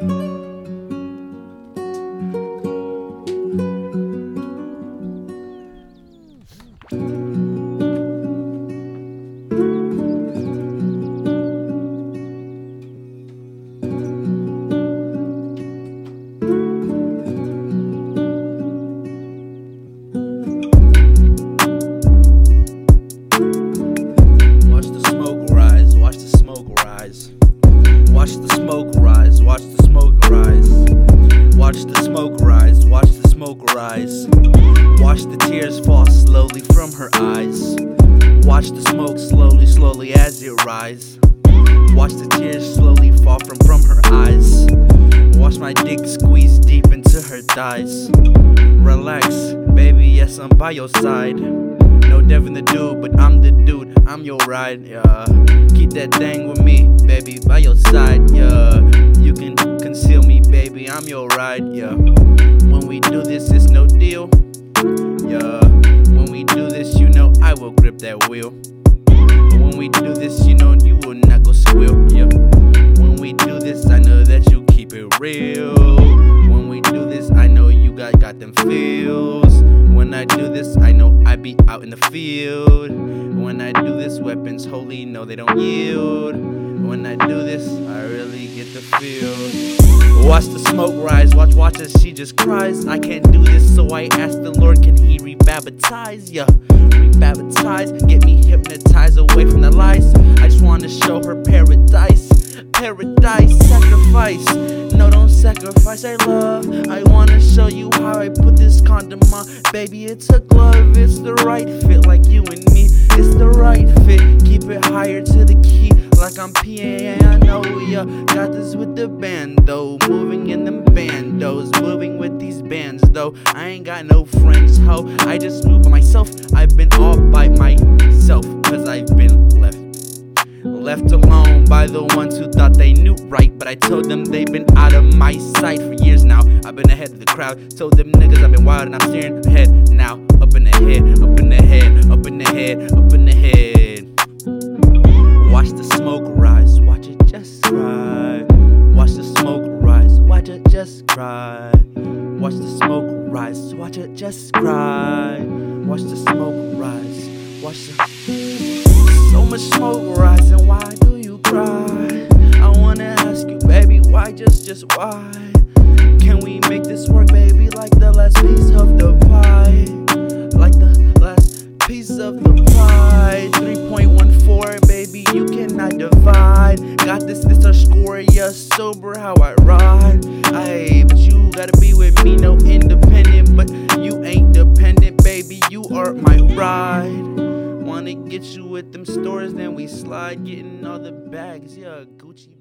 thank you smoke rise, watch the smoke rise. Watch the tears fall slowly from her eyes. Watch the smoke slowly, slowly as it rise. Watch the tears slowly fall from from her eyes. Watch my dick squeeze deep into her thighs. Relax, baby, yes, I'm by your side. No Devin the dude, but I'm the dude, I'm your ride, yeah. Keep that thing with me, baby, by your side, yeah. I'm your ride, yeah. When we do this, it's no deal, yeah. When we do this, you know I will grip that wheel. When we do this, you know you will not go squeal, yeah. When we do this, I know that you keep it real. When we do this, I know you got got them feels. When I do this, I know be out in the field. When I do this, weapons holy, no they don't yield. When I do this, I really get the feel. Watch the smoke rise, watch, watch as she just cries. I can't do this, so I ask the Lord, can He rebaptize? Yeah, rebaptize, get me hypnotized away from the lies. I just wanna show her paradise, paradise, sacrifice. Sacrifice our love. I wanna show you how I put this condom on. Baby, it's a glove, it's the right fit, like you and me. It's the right fit. Keep it higher to the key, like I'm piano. Yeah, got this with the band though. Moving in them bandos, moving with these bands though. I ain't got no friends, ho. I just move by myself. I've been all by myself, cause I've been left. Left alone by the ones who thought they knew right. But I told them they've been out of my sight for years now. I've been ahead of the crowd. Told them niggas I've been wild and I'm steering ahead now. Up in the head, up in the head, up in the head, up in the head. Watch the smoke rise, watch it just cry. Watch the smoke rise, watch it just cry. Watch the smoke rise, watch it just cry. Watch the smoke rise, watch the. Much smoke rising, why do you cry? I wanna ask you, baby, why just, just why? Can we make this work, baby, like the last piece of the pie? Like the last piece of the pie. 3.14, baby, you cannot divide. Got this, this a score, yeah, sober how I ride. Aye, but you gotta be with me, no with them stores, then we slide, getting all the bags, yeah, Gucci.